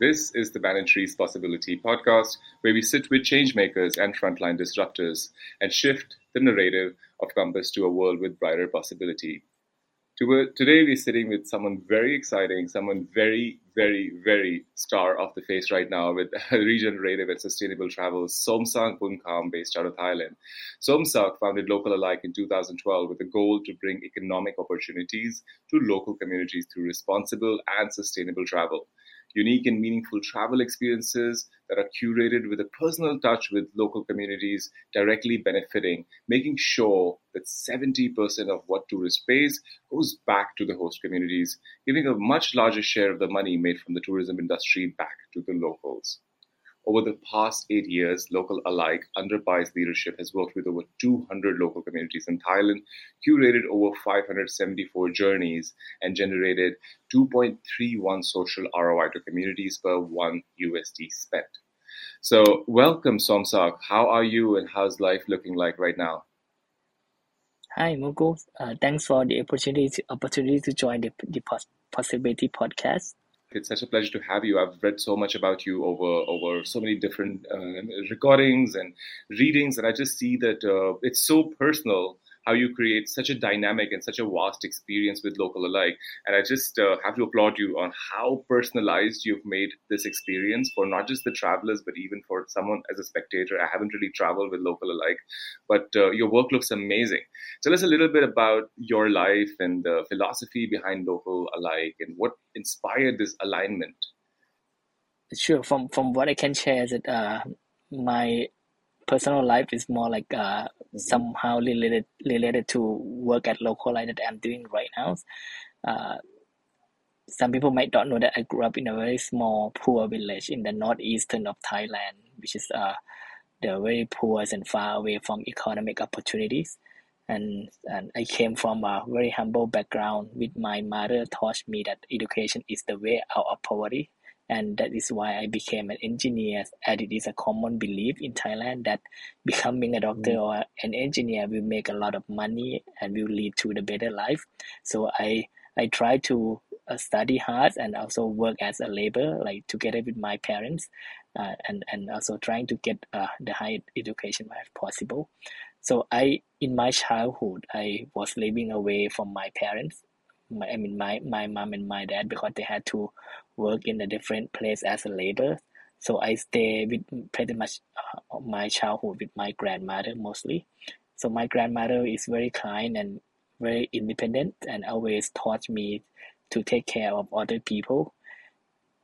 This is the Trees Possibility podcast, where we sit with changemakers and frontline disruptors and shift the narrative of Compass to a world with brighter possibility. Uh, today, we're sitting with someone very exciting, someone very, very, very star of the face right now with regenerative and sustainable travel, Somsak Boonkam, based out of Thailand. Somsak founded Local Alike in 2012 with a goal to bring economic opportunities to local communities through responsible and sustainable travel unique and meaningful travel experiences that are curated with a personal touch with local communities directly benefiting, making sure that 70% of what tourists pays goes back to the host communities, giving a much larger share of the money made from the tourism industry back to the locals. Over the past eight years, Local Alike, under Bai's leadership, has worked with over 200 local communities in Thailand, curated over 574 journeys, and generated 2.31 social ROI to communities per one USD spent. So, welcome, Somsak. How are you, and how's life looking like right now? Hi, Mugu. Uh, thanks for the opportunity opportunity to join the, the Possibility podcast. It's such a pleasure to have you. I've read so much about you over over so many different uh, recordings and readings, and I just see that uh, it's so personal how you create such a dynamic and such a vast experience with local alike. And I just uh, have to applaud you on how personalized you've made this experience for not just the travelers, but even for someone as a spectator. I haven't really traveled with local alike, but uh, your work looks amazing. Tell us a little bit about your life and the philosophy behind local alike and what inspired this alignment. Sure. From from what I can share is that uh, my personal life is more like uh, somehow related related to work at local like that I'm doing right now. Uh, some people might not know that I grew up in a very small poor village in the northeastern of Thailand, which is uh, the very poor and far away from economic opportunities. And, and I came from a very humble background with my mother taught me that education is the way out of poverty and that is why I became an engineer And it is a common belief in Thailand that becoming a doctor mm. or an engineer will make a lot of money and will lead to the better life so I I try to uh, study hard and also work as a labor like together with my parents uh, and and also trying to get uh, the high education as possible so I in my childhood I was living away from my parents my, I mean my my mom and my dad because they had to work in a different place as a labor. So I stay with pretty much uh, my childhood with my grandmother mostly. So my grandmother is very kind and very independent and always taught me to take care of other people.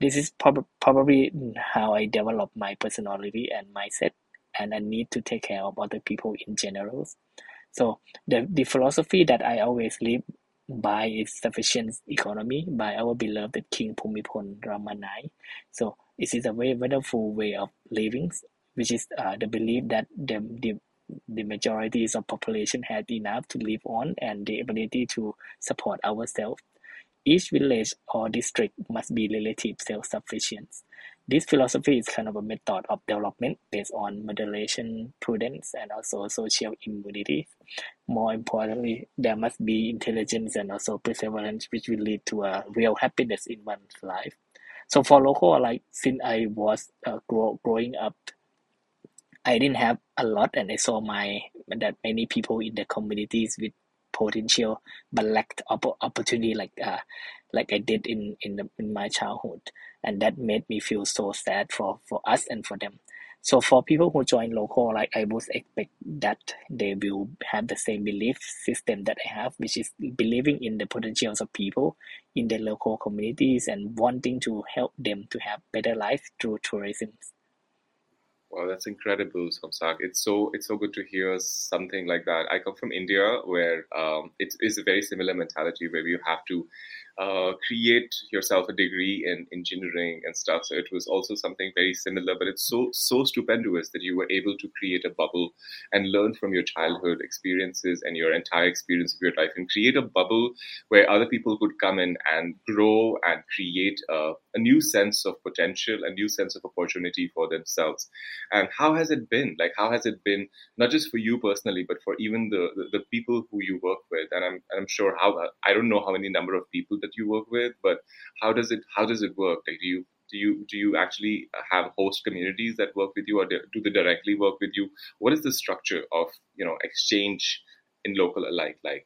This is prob- probably how I develop my personality and mindset, and I need to take care of other people in general. So the, the philosophy that I always live by its sufficient economy by our beloved King Bhumibol Rama IX. So it is a very wonderful way of living, which is uh, the belief that the, the the majority of population had enough to live on and the ability to support ourselves. Each village or district must be relative self-sufficient. This philosophy is kind of a method of development based on moderation, prudence, and also social immunity. More importantly, there must be intelligence and also perseverance, which will lead to a real happiness in one's life. So for local, like since I was uh, grow, growing up, I didn't have a lot, and I saw my that many people in the communities with potential but lacked opportunity like uh, like I did in in, the, in my childhood. And that made me feel so sad for for us and for them. So for people who join local like I would expect that they will have the same belief system that I have which is believing in the potentials of people in the local communities and wanting to help them to have better life through tourism Wow, that's incredible, Somsak. It's so it's so good to hear something like that. I come from India, where um, it is a very similar mentality where you have to uh, create yourself a degree in engineering and stuff. So it was also something very similar, but it's so so stupendous that you were able to create a bubble and learn from your childhood experiences and your entire experience of your life and create a bubble where other people could come in and grow and create a, a new sense of potential, a new sense of opportunity for themselves. And how has it been? Like how has it been not just for you personally, but for even the the, the people who you work with? And I'm I'm sure how I don't know how many number of people that you work with, but how does it how does it work? Like, do you Do you do you actually have host communities that work with you, or do they directly work with you? What is the structure of you know exchange in local alike like?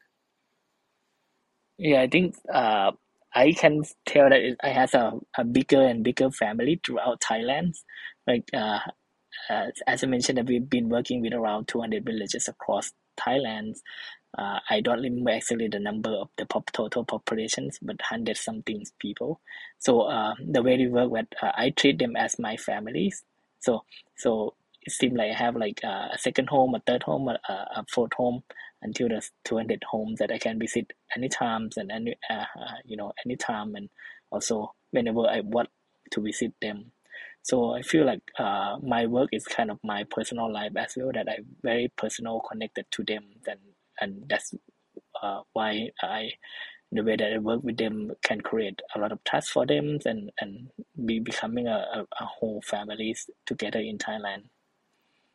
Yeah, I think uh, I can tell that it, I have a, a bigger and bigger family throughout Thailand. Like uh, uh, as I mentioned, that we've been working with around 200 villages across Thailand. Uh, I don't remember actually the number of the pop, total populations, but hundred something people. So uh, the way we work with, uh, I treat them as my families. So so it seems like I have like a second home, a third home, a, a fourth home, until there's 200 homes that I can visit anytime and any uh, uh, you know anytime and also whenever I want to visit them. So I feel like uh, my work is kind of my personal life as well that I'm very personal connected to them and and that's uh, why I the way that I work with them can create a lot of trust for them and and be becoming a, a, a whole families together in Thailand.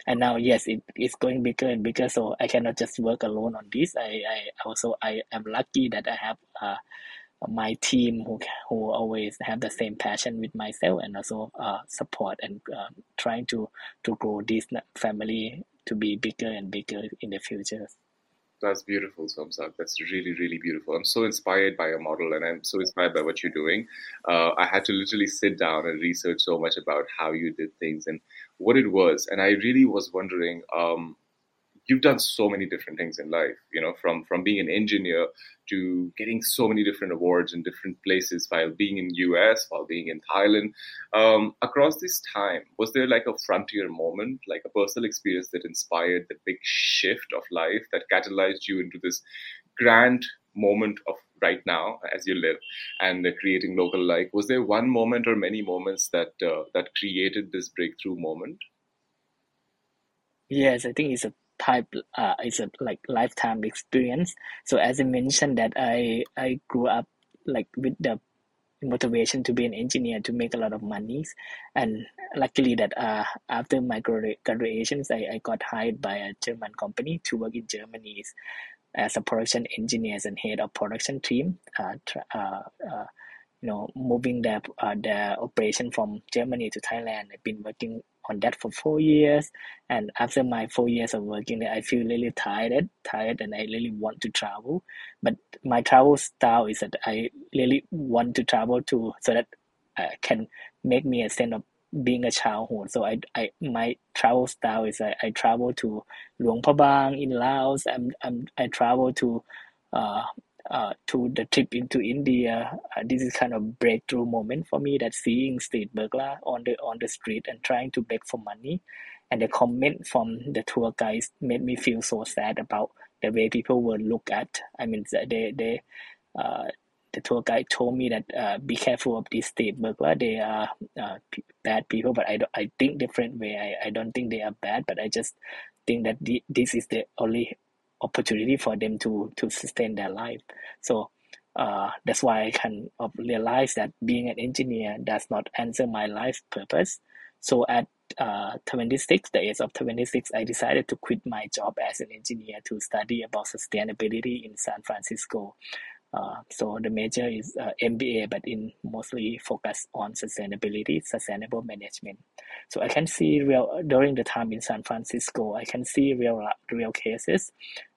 And now yes it is going bigger and bigger so I cannot just work alone on this. I, I also I am lucky that I have uh, my team who who always have the same passion with myself and also uh, support and uh, trying to to grow this family to be bigger and bigger in the future that's beautiful, Somsak. That's really, really beautiful. I'm so inspired by your model and I'm so inspired by what you're doing. Uh, I had to literally sit down and research so much about how you did things and what it was. And I really was wondering, um, you've done so many different things in life you know from from being an engineer to getting so many different awards in different places while being in us while being in thailand. Um, across this time was there like a frontier moment like a personal experience that inspired the big shift of life that catalyzed you into this grand moment of right now as you live and creating local life? Was there one moment or many moments that uh, that created this breakthrough moment? Yes i think it's a type uh, it's a like lifetime experience? So as i mentioned that i i grew up like with the motivation to be an engineer to make a lot of monies. And luckily that uh, after my graduations I, I got hired by a german company to work in germany as a production engineer and head of production team uh, uh, uh, you know moving their uh, their operation from germany to thailand. I've been working on that for four years and after my four years of working there i feel really tired tired and i really want to travel. But my travel style is that i really want to travel to so that uh, can make me a sense of being a childhood. So i i my travel style is i, I travel to luang prabang in laos. I'm, I'm i travel to uh, uh, to the trip into India, uh, this is kind of breakthrough moment for me that seeing street burglar on the on the street and trying to beg for money, and the comment from the tour guides made me feel so sad about the way people were look at. I mean, they they uh, the tour guide told me that uh, be careful of these street burglar. They are uh, p- bad people, but I don't, I think different way. I, I don't think they are bad, but I just think that the, this is the only opportunity for them to to sustain their life so uh, that's why I can realize that being an engineer does not answer my life purpose. So at uh, 26, the age of 26, I decided to quit my job as an engineer to study about sustainability in San Francisco. Uh, so the major is uh, MBA, but in mostly focus on sustainability, sustainable management. So I can see real during the time in San Francisco, I can see real real cases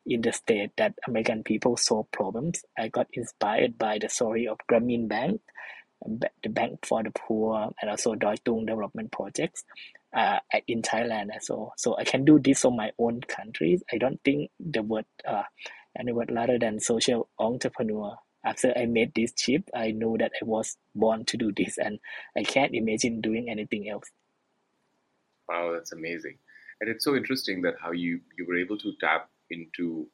in the state that American people solve problems. I got inspired by the story of Grameen Bank, the bank for the poor, and also Doi Tung development projects uh, in Thailand. So so I can do this on my own country. I don't think the word uh, and word rather than social entrepreneur. After I made this chip, I knew that I was born to do this, and I can't imagine doing anything else. Wow, that's amazing, and it's so interesting that how you you were able to tap into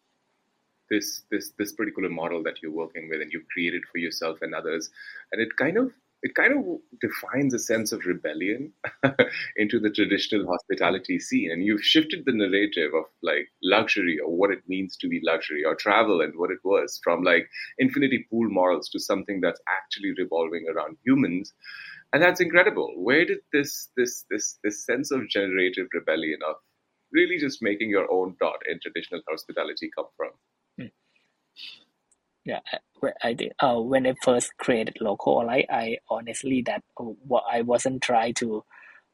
this this this particular model that you're working with, and you've created for yourself and others, and it kind of it kind of defines a sense of rebellion into the traditional hospitality scene. And you've shifted the narrative of like luxury or what it means to be luxury or travel and what it was from like infinity pool morals to something that's actually revolving around humans. And that's incredible. Where did this this this this sense of generative rebellion of really just making your own dot in traditional hospitality come from? Yeah, I think uh, when I first created local, I honestly that what I wasn't trying to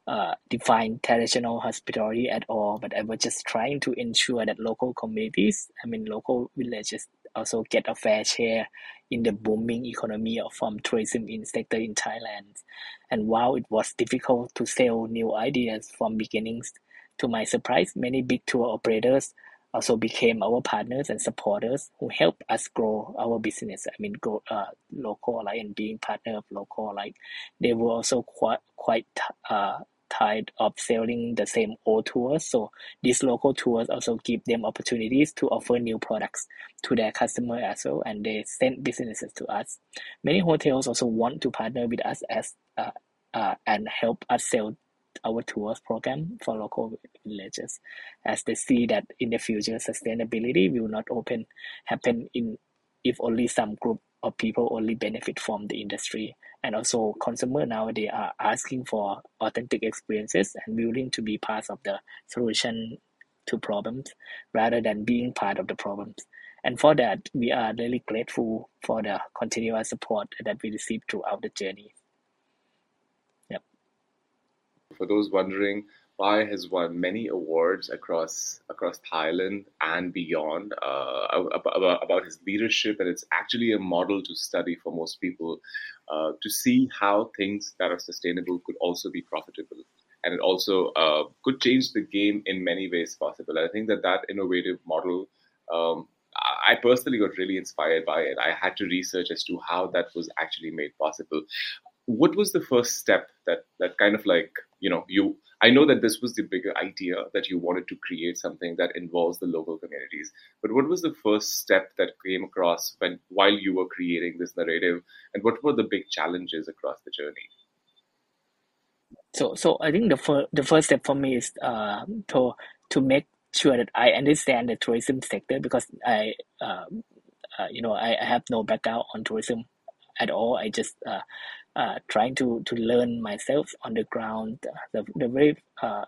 uh, define traditional hospitality at all, but I was just trying to ensure that local communities, I mean local villages, also get a fair share in the booming economy of from tourism in sector in Thailand. And while it was difficult to sell new ideas from beginnings, to my surprise, many big tour operators also became our partners and supporters who help us grow our business. I mean, grow uh, local like and being partner of local like they were also quite quite uh, tired of selling the same old tours. So these local tours also give them opportunities to offer new products to their customer as well, and they send businesses to us. Many hotels also want to partner with us as uh, uh, and help us sell our tours program for local villages as they see that in the future sustainability will not open happen in if only some group of people only benefit from the industry. And also consumer nowadays are asking for authentic experiences and willing to be part of the solution to problems rather than being part of the problems. And for that we are really grateful for the continuous support that we receive throughout the journey for those wondering, Pai has won many awards across across Thailand and beyond uh, about, about his leadership, and it's actually a model to study for most people uh, to see how things that are sustainable could also be profitable, and it also uh, could change the game in many ways possible. I think that that innovative model. Um, I personally got really inspired by it. I had to research as to how that was actually made possible what was the first step that that kind of like you know you i know that this was the bigger idea that you wanted to create something that involves the local communities but what was the first step that came across when while you were creating this narrative and what were the big challenges across the journey? So so i think the first the first step for me is uh, to to make sure that i understand the tourism sector because i uh, uh, you know I, I have no background on tourism at all. I just uh, uh, trying to to learn myself on the ground. The the very uh,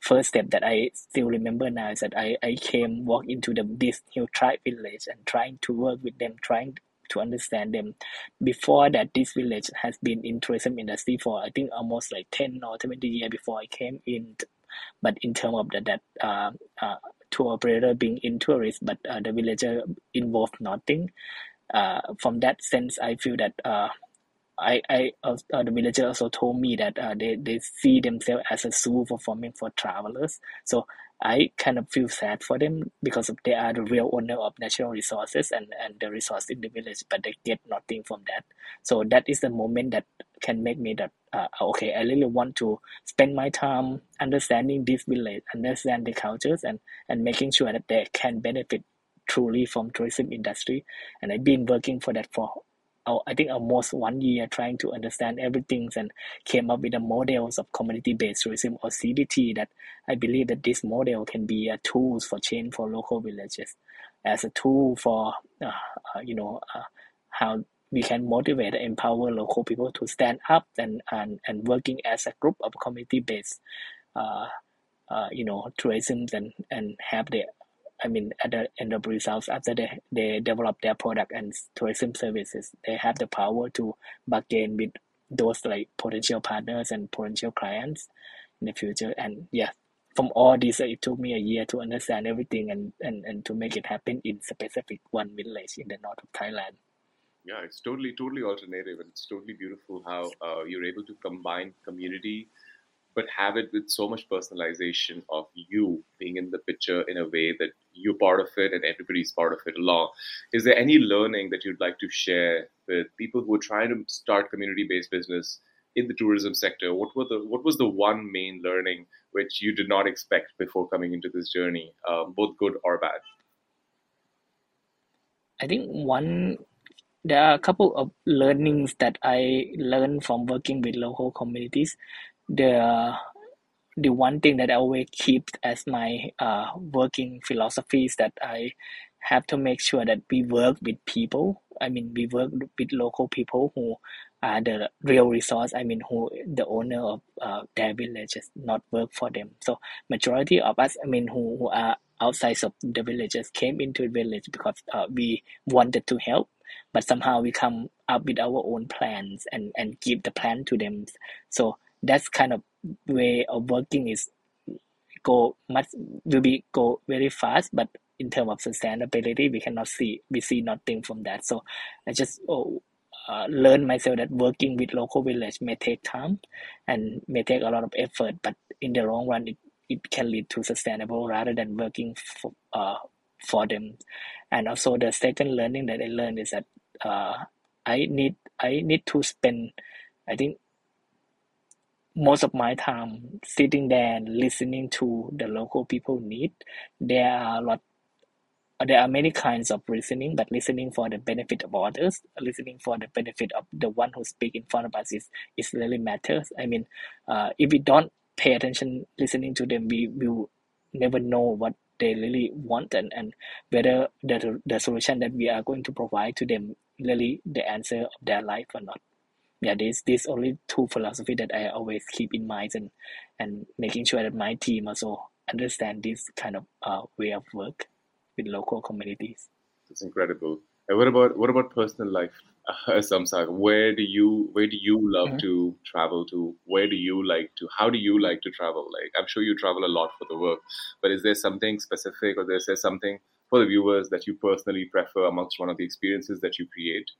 first step that I still remember now is that I, I came walk into the this new tribe village and trying to work with them, trying to understand them. Before that, this village has been in tourism industry for I think almost like ten or twenty years before I came in. But in terms of that that uh, uh, tour operator being in tourist, but uh, the villager involved nothing. Uh, from that sense, I feel that uh, I, I uh, the villager also told me that uh, they, they see themselves as a zoo for farming for travelers. So I kind of feel sad for them because they are the real owner of natural resources and, and the resource in the village, but they get nothing from that. So that is the moment that can make me that uh, okay, I really want to spend my time understanding this village, understand the cultures, and and making sure that they can benefit truly from tourism industry. And I've been working for that for I think almost one year trying to understand everything and came up with the models of community-based tourism or CBT that I believe that this model can be a tool for change for local villages as a tool for uh, uh, you know uh, how we can motivate and empower local people to stand up and, and, and working as a group of community-based uh, uh, you know tourism and, and have the I mean, at the end of results, after they, they develop their product and tourism services, they have the power to bargain with those like potential partners and potential clients in the future. And yeah, from all this, it took me a year to understand everything and, and, and to make it happen in specific one village in the north of Thailand. Yeah, it's totally, totally alternative, and it's totally beautiful how uh, you're able to combine community but have it with so much personalization of you being in the picture in a way that you're part of it and everybody's part of it along. Is there any learning that you'd like to share with people who are trying to start community-based business in the tourism sector? What were the what was the one main learning which you did not expect before coming into this journey, um, both good or bad? I think one there are a couple of learnings that I learned from working with local communities the the one thing that I always keep as my uh, working philosophy is that I have to make sure that we work with people. I mean, we work with local people who are the real resource. I mean, who the owner of uh, their villages, not work for them. So majority of us, I mean, who, who are outside of the villages came into the village because uh, we wanted to help but somehow we come up with our own plans and and give the plan to them so that's kind of way of working is go much will be go very fast but in terms of sustainability we cannot see we see nothing from that. So i just oh, uh, learn myself that working with local village may take time and may take a lot of effort but in the long run it, it can lead to sustainable rather than working for, uh, for them. And also the second learning that i learned is that uh, i need i need to spend i think most of my time sitting there and listening to the local people need there are a lot there are many kinds of listening but listening for the benefit of others listening for the benefit of the one who speak in front of us is, is really matters. I mean uh, if we don't pay attention listening to them we will never know what they really want and, and whether the, the solution that we are going to provide to them really the answer of their life or not yeah there's this only two philosophy that I always keep in mind and and making sure that my team also understand this kind of uh, way of work with local communities. It's incredible. And what about what about personal life, uh, Samsak? Where do you where do you love mm-hmm. to travel to? Where do you like to? How do you like to travel? Like I'm sure you travel a lot for the work, but is there something specific, or is there something for the viewers that you personally prefer amongst one of the experiences that you create?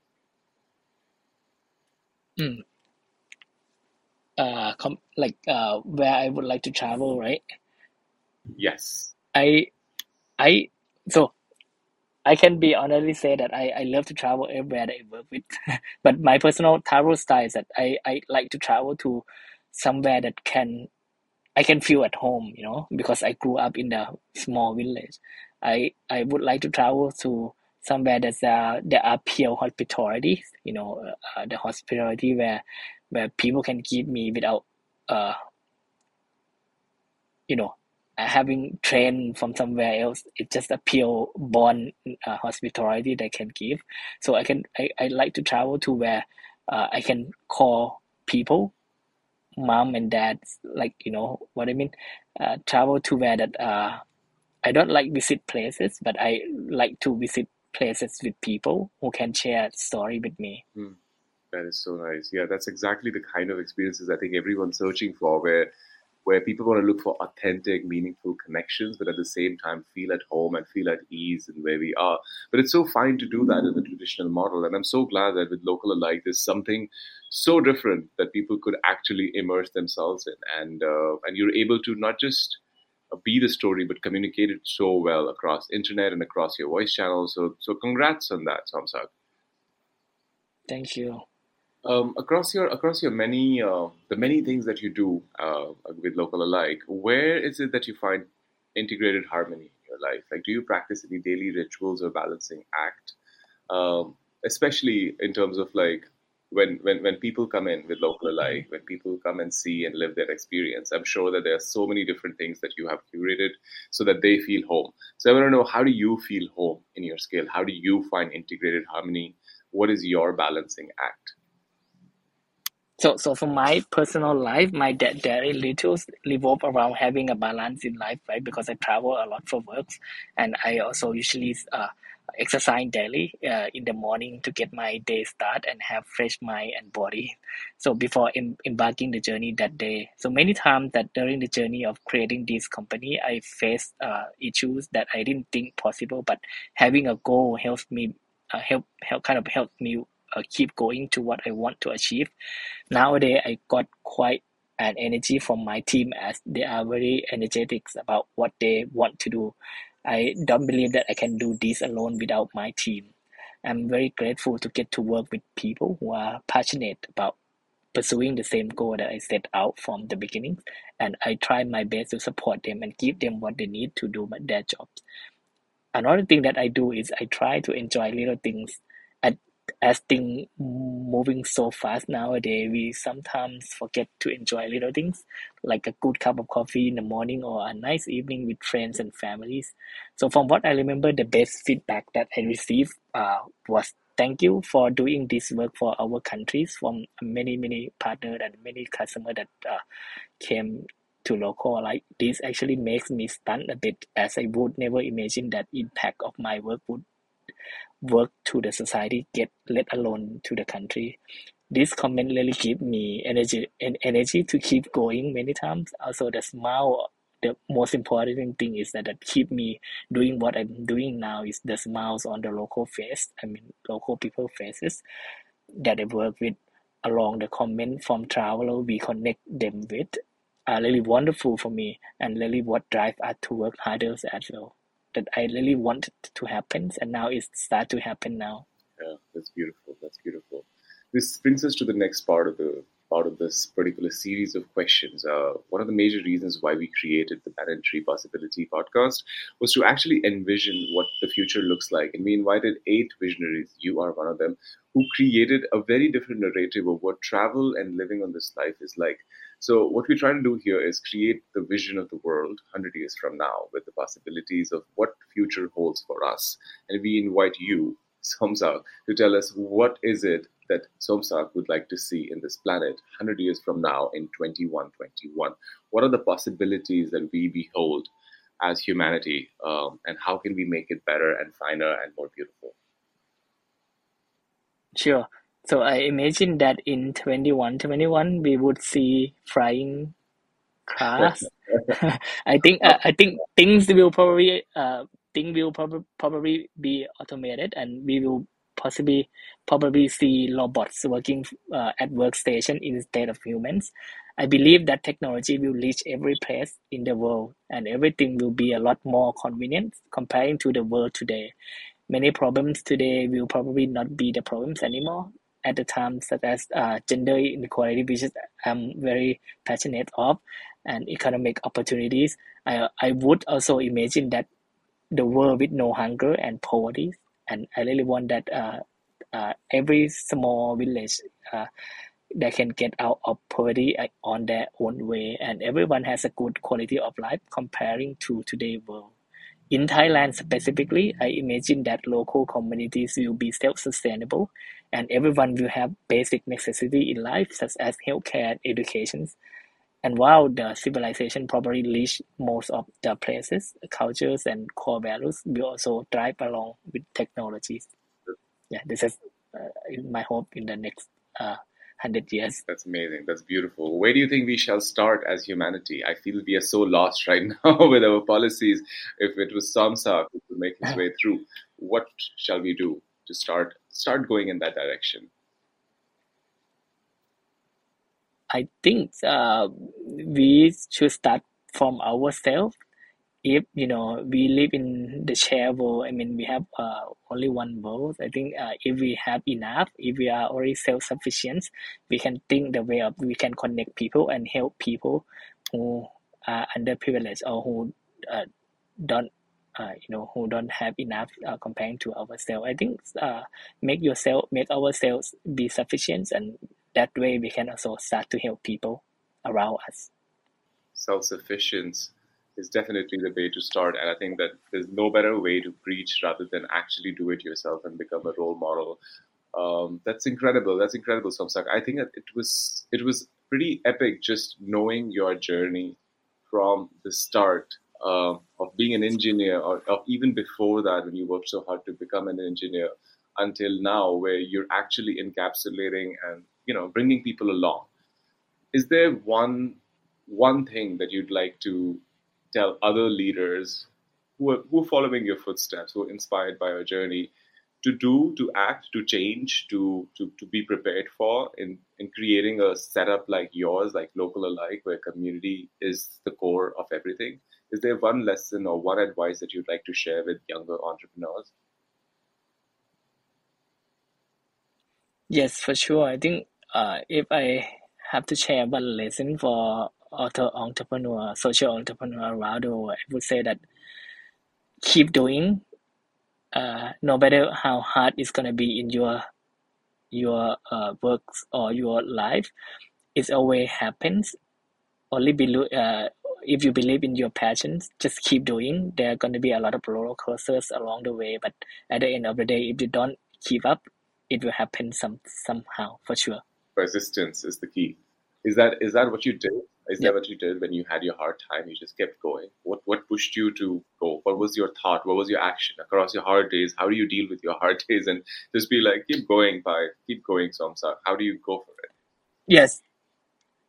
Mm. Uh, com- like uh, where I would like to travel, right? Yes. I, I so I can be honestly say that I, I love to travel everywhere that I work with, but my personal travel style is that I, I like to travel to somewhere that can I can feel at home, you know, because I grew up in a small village. I I would like to travel to somewhere that's uh, there are pure hospitality you know uh, the hospitality where where people can give me without uh you know having trained from somewhere else. It's just a pure born uh, hospitality they can give. So i can i, I like to travel to where uh, i can call people mom and dad like you know what i mean? Uh, travel to where that uh i don't like visit places but i like to visit places with people who can share story with me. Mm, that is so nice. Yeah, that's exactly the kind of experiences I think everyone's searching for, where where people want to look for authentic, meaningful connections, but at the same time feel at home and feel at ease in where we are. But it's so fine to do that in the traditional model, and I'm so glad that with local alike, there's something so different that people could actually immerse themselves in, and uh, and you're able to not just be the story, but communicate it so well across internet and across your voice channels. So, so congrats on that, Samsak. Thank you. Um, across your across your many uh, the many things that you do uh, with local alike, where is it that you find integrated harmony in your life? Like, do you practice any daily rituals or balancing act, um, especially in terms of like when, when when people come in with local alike, when people come and see and live their experience, I'm sure that there are so many different things that you have curated so that they feel home. So I want to know how do you feel home in your scale? How do you find integrated harmony? What is your balancing act? So, so for my personal life, my daily rituals revolve around having a balance in life, right? Because I travel a lot for work, and I also usually uh, exercise daily uh, in the morning to get my day start and have fresh mind and body. So before em- embarking the journey that day. So many times that during the journey of creating this company i faced uh, issues that i didn't think possible but having a goal helps me uh, help help kind of help me uh, keep going to what i want to achieve. Nowadays i got quite an energy from my team as they are very energetic about what they want to do I don't believe that I can do this alone without my team. I'm very grateful to get to work with people who are passionate about pursuing the same goal that I set out from the beginning, and I try my best to support them and give them what they need to do their jobs. Another thing that I do is I try to enjoy little things as things moving so fast nowadays, we sometimes forget to enjoy little things like a good cup of coffee in the morning or a nice evening with friends and families. So, from what I remember, the best feedback that I received uh, was thank you for doing this work for our countries from many, many partners and many customers that uh, came to local like this actually makes me stunned a bit as I would never imagine that impact of my work would work to the society, get let alone to the country. This comment really give me energy and energy to keep going many times. Also, the smile. The most important thing is that that keep me doing what I'm doing now is the smiles on the local face. I mean, local people faces that I work with along the comment from traveler we connect them with are really wonderful for me and really what drive us to work harder as well that I really wanted to happen and now it's start to happen now. Yeah, that's beautiful. That's beautiful. This brings us to the next part of the part of this particular series of questions. Uh, one of the major reasons why we created the Tree Possibility podcast was to actually envision what the future looks like. And we invited eight visionaries, you are one of them, who created a very different narrative of what travel and living on this life is like. So, what we're trying to do here is create the vision of the world 100 years from now with the possibilities of what future holds for us. And we invite you, Somsak, to tell us what is it that Somsak would like to see in this planet 100 years from now in 2121. What are the possibilities that we behold as humanity, um, and how can we make it better and finer and more beautiful? Sure. So I imagine that in 2121 we would see flying cars. I think uh, I think things will probably uh things will probably probably be automated and we will possibly probably see robots working uh, at workstation instead of humans. I believe that technology will reach every place in the world and everything will be a lot more convenient comparing to the world today. Many problems today will probably not be the problems anymore at the time, such as uh, gender inequality, which is I'm very passionate of, and economic opportunities. I, I would also imagine that the world with no hunger and poverty, and I really want that uh, uh, every small village uh, that can get out of poverty uh, on their own way, and everyone has a good quality of life comparing to today's world. In Thailand specifically, I imagine that local communities will be self-sustainable and everyone will have basic necessity in life such as healthcare and education. And while the civilization probably reach most of the places, cultures and core values will also drive along with technologies. Yeah, this is uh, my hope in the next uh, hundred years. That's amazing. That's beautiful. Where do you think we shall start as humanity? I feel we are so lost right now with our policies. If it was Somsak who could make his way through, what shall we do to start start going in that direction? I think uh, we should start from ourselves if you know we live in the share world i mean we have uh, only one world i think uh, if we have enough if we are already self-sufficient we can think the way of we can connect people and help people who are underprivileged or who uh, don't uh, you know who don't have enough uh, comparing to ourselves i think uh, make yourself make ourselves be sufficient and that way we can also start to help people around us self-sufficiency is definitely the way to start. And I think that there's no better way to preach rather than actually do it yourself and become a role model. Um, that's incredible. That's incredible, Somsak. I think that it was it was pretty epic just knowing your journey from the start uh, of being an engineer, or, or even before that when you worked so hard to become an engineer, until now where you're actually encapsulating and you know bringing people along. Is there one one thing that you'd like to tell other leaders who are, who are following your footsteps, who are inspired by your journey, to do, to act, to change, to to, to be prepared for in, in creating a setup like yours, like local alike, where community is the core of everything? Is there one lesson or one advice that you'd like to share with younger entrepreneurs? Yes, for sure. I think uh, if I have to share one lesson for author entrepreneur, social entrepreneur around I would say that keep doing. Uh, no matter how hard it's gonna be in your your uh, works or your life, it always happens. Only believe uh, if you believe in your passions, just keep doing. There are gonna be a lot of roller coasters along the way, but at the end of the day, if you don't keep up, it will happen some somehow for sure. Persistence is the key. Is that is that what you did? Is yep. that what you did when you had your hard time? You just kept going. What what pushed you to go? What was your thought? What was your action across your hard days? How do you deal with your hard days and just be like, keep going, by keep going, Somsa. How do you go for it? Yes,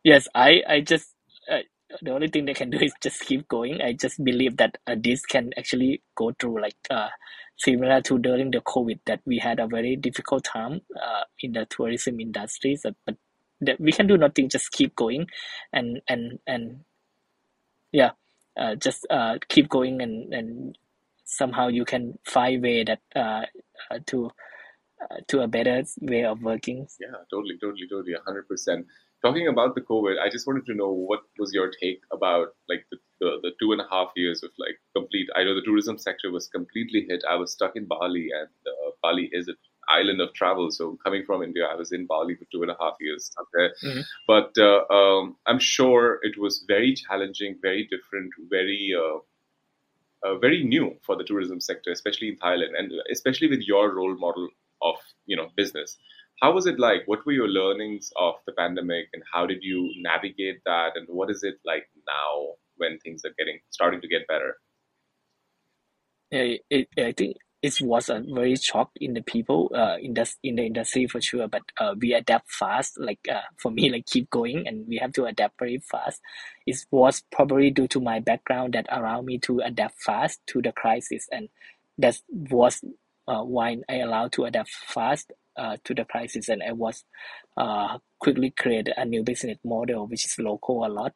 yes. I I just uh, the only thing they can do is just keep going. I just believe that uh, this can actually go through like uh, similar to during the COVID that we had a very difficult time uh, in the tourism industry. So, but that we can do nothing, just keep going, and and and yeah, uh, just uh, keep going and and somehow you can find way that uh, uh to uh, to a better way of working. Yeah, totally, totally, totally, hundred percent talking about the COVID, I just wanted to know what was your take about like the, the, the, two and a half years of like complete. I know the tourism sector was completely hit. I was stuck in Bali, and uh, Bali is an island of travel. So coming from India, I was in Bali for two and a half years. Mm-hmm. But uh, um, I'm sure it was very challenging, very different, very. Uh, uh, very new for the tourism sector, especially in Thailand, and especially with your role model of you know business how was it like? What were your learnings of the pandemic, and how did you navigate that? And what is it like now when things are getting starting to get better? Yeah, I think it was a very shock in the people uh, in the in the industry for sure. But uh, we adapt fast. Like uh, for me, like keep going, and we have to adapt very fast. It was probably due to my background that allowed me to adapt fast to the crisis, and that was uh, why I allowed to adapt fast uh, to the crisis and I was uh, quickly create a new business model which is local a lot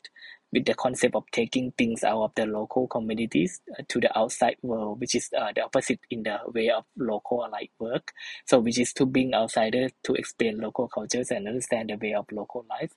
with the concept of taking things out of the local communities uh, to the outside world, which is uh, the opposite in the way of local alike work. So, which is to bring outsiders to explain local cultures and understand the way of local life.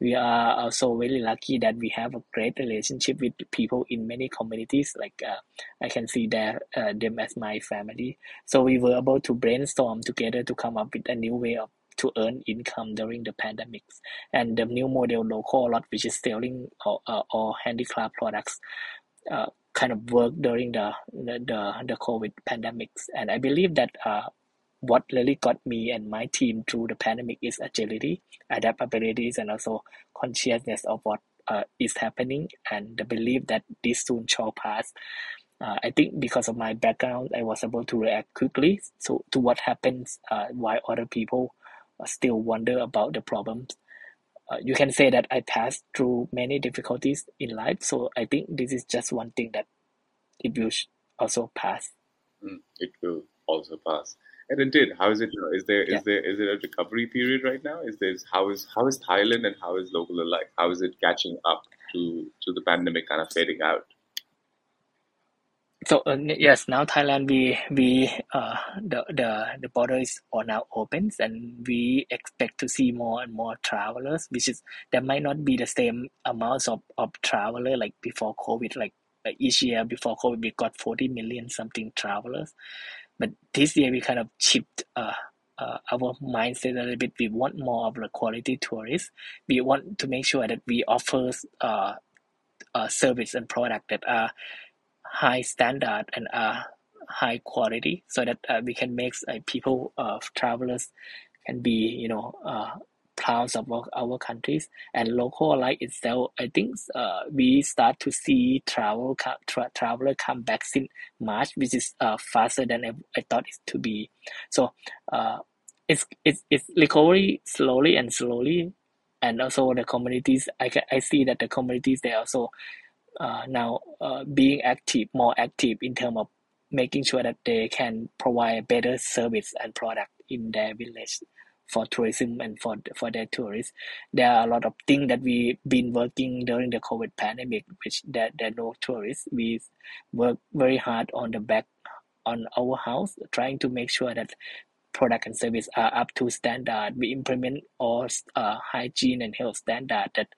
We are also very lucky that we have a great relationship with people in many communities. Like uh, I can see that uh, them as my family. So we were able to brainstorm together to come up with a new way of to earn income during the pandemics. And the new model local lot, which is selling or, uh, or handicraft products, uh, kind of work during the, the, the, the COVID pandemics. And I believe that uh, what really got me and my team through the pandemic is agility, adaptabilities, and also consciousness of what uh, is happening and the belief that this soon shall pass. Uh, I think because of my background, I was able to react quickly so to what happens uh, while other people still wonder about the problems. Uh, you can say that I passed through many difficulties in life, so I think this is just one thing that it will also pass. Mm, it will also pass, and indeed. How is it now? Is there is yeah. there is it a recovery period right now? Is there how is how is Thailand and how is local alike? How is it catching up to to the pandemic kind of fading out? So uh, yes, now Thailand we we uh the the the border is all now opens and we expect to see more and more travelers, which is there might not be the same amounts of of traveler like before COVID. Like, like each year before COVID, we got forty million something travelers, but this year we kind of chipped uh. Uh, our mindset a little bit. We want more of the quality tourists. We want to make sure that we offer uh, uh, service and product that are high standard and uh, high quality so that uh, we can make uh, people uh, travelers can be you know uh, proud of our, countries. And local like itself i think uh, we start to see travel tra- traveler come back since march which is uh, faster than I, I thought it to be. So uh, it's it's it's recovery slowly and slowly. And also the communities i i see that the communities they also uh, now uh, being active, more active in terms of making sure that they can provide better service and product in their village for tourism and for for their tourists. There are a lot of things that we've been working during the COVID pandemic, which there, there are no tourists. We work very hard on the back on our house, trying to make sure that product and service are up to standard. We implement all uh, hygiene and health standard that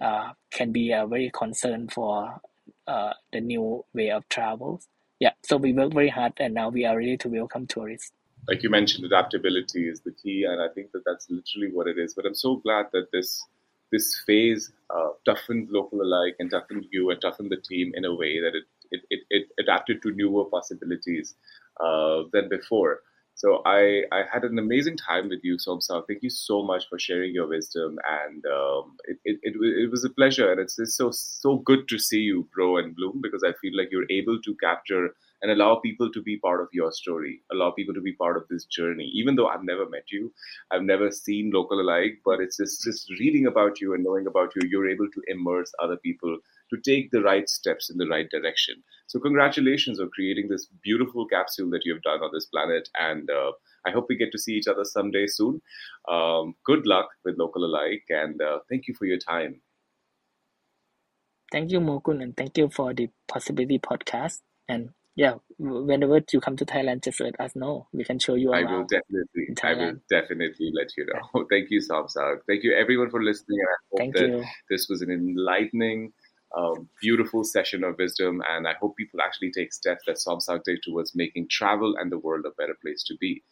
uh, can be a very concern for uh, the new way of travel. Yeah, so we work very hard, and now we are ready to welcome tourists. Like you mentioned, adaptability is the key, and I think that that's literally what it is. But I'm so glad that this this phase uh, toughened local alike and toughened you and toughened the team in a way that it it, it, it adapted to newer possibilities uh, than before. So I, I had an amazing time with you, Somsak. Thank you so much for sharing your wisdom, and um, it, it, it, it, was a pleasure. And it's, it's so so good to see you grow and bloom because I feel like you're able to capture and allow people to be part of your story, allow people to be part of this journey. Even though I've never met you, I've never seen local alike, but it's just just reading about you and knowing about you, you're able to immerse other people to take the right steps in the right direction. So, congratulations on creating this beautiful capsule that you've done on this planet. And uh, I hope we get to see each other someday soon. Um, good luck with Local Alike, and uh, thank you for your time. Thank you, Mokun, and thank you for the Possibility podcast. And yeah, whenever you come to Thailand, just let us know. We can show you around. I will definitely. I will definitely let you know. Thank you, Somsak. Thank you, everyone, for listening. I hope Thank that you. this was an enlightening um, beautiful session of wisdom. And I hope people actually take steps that Somsak did towards making travel and the world a better place to be.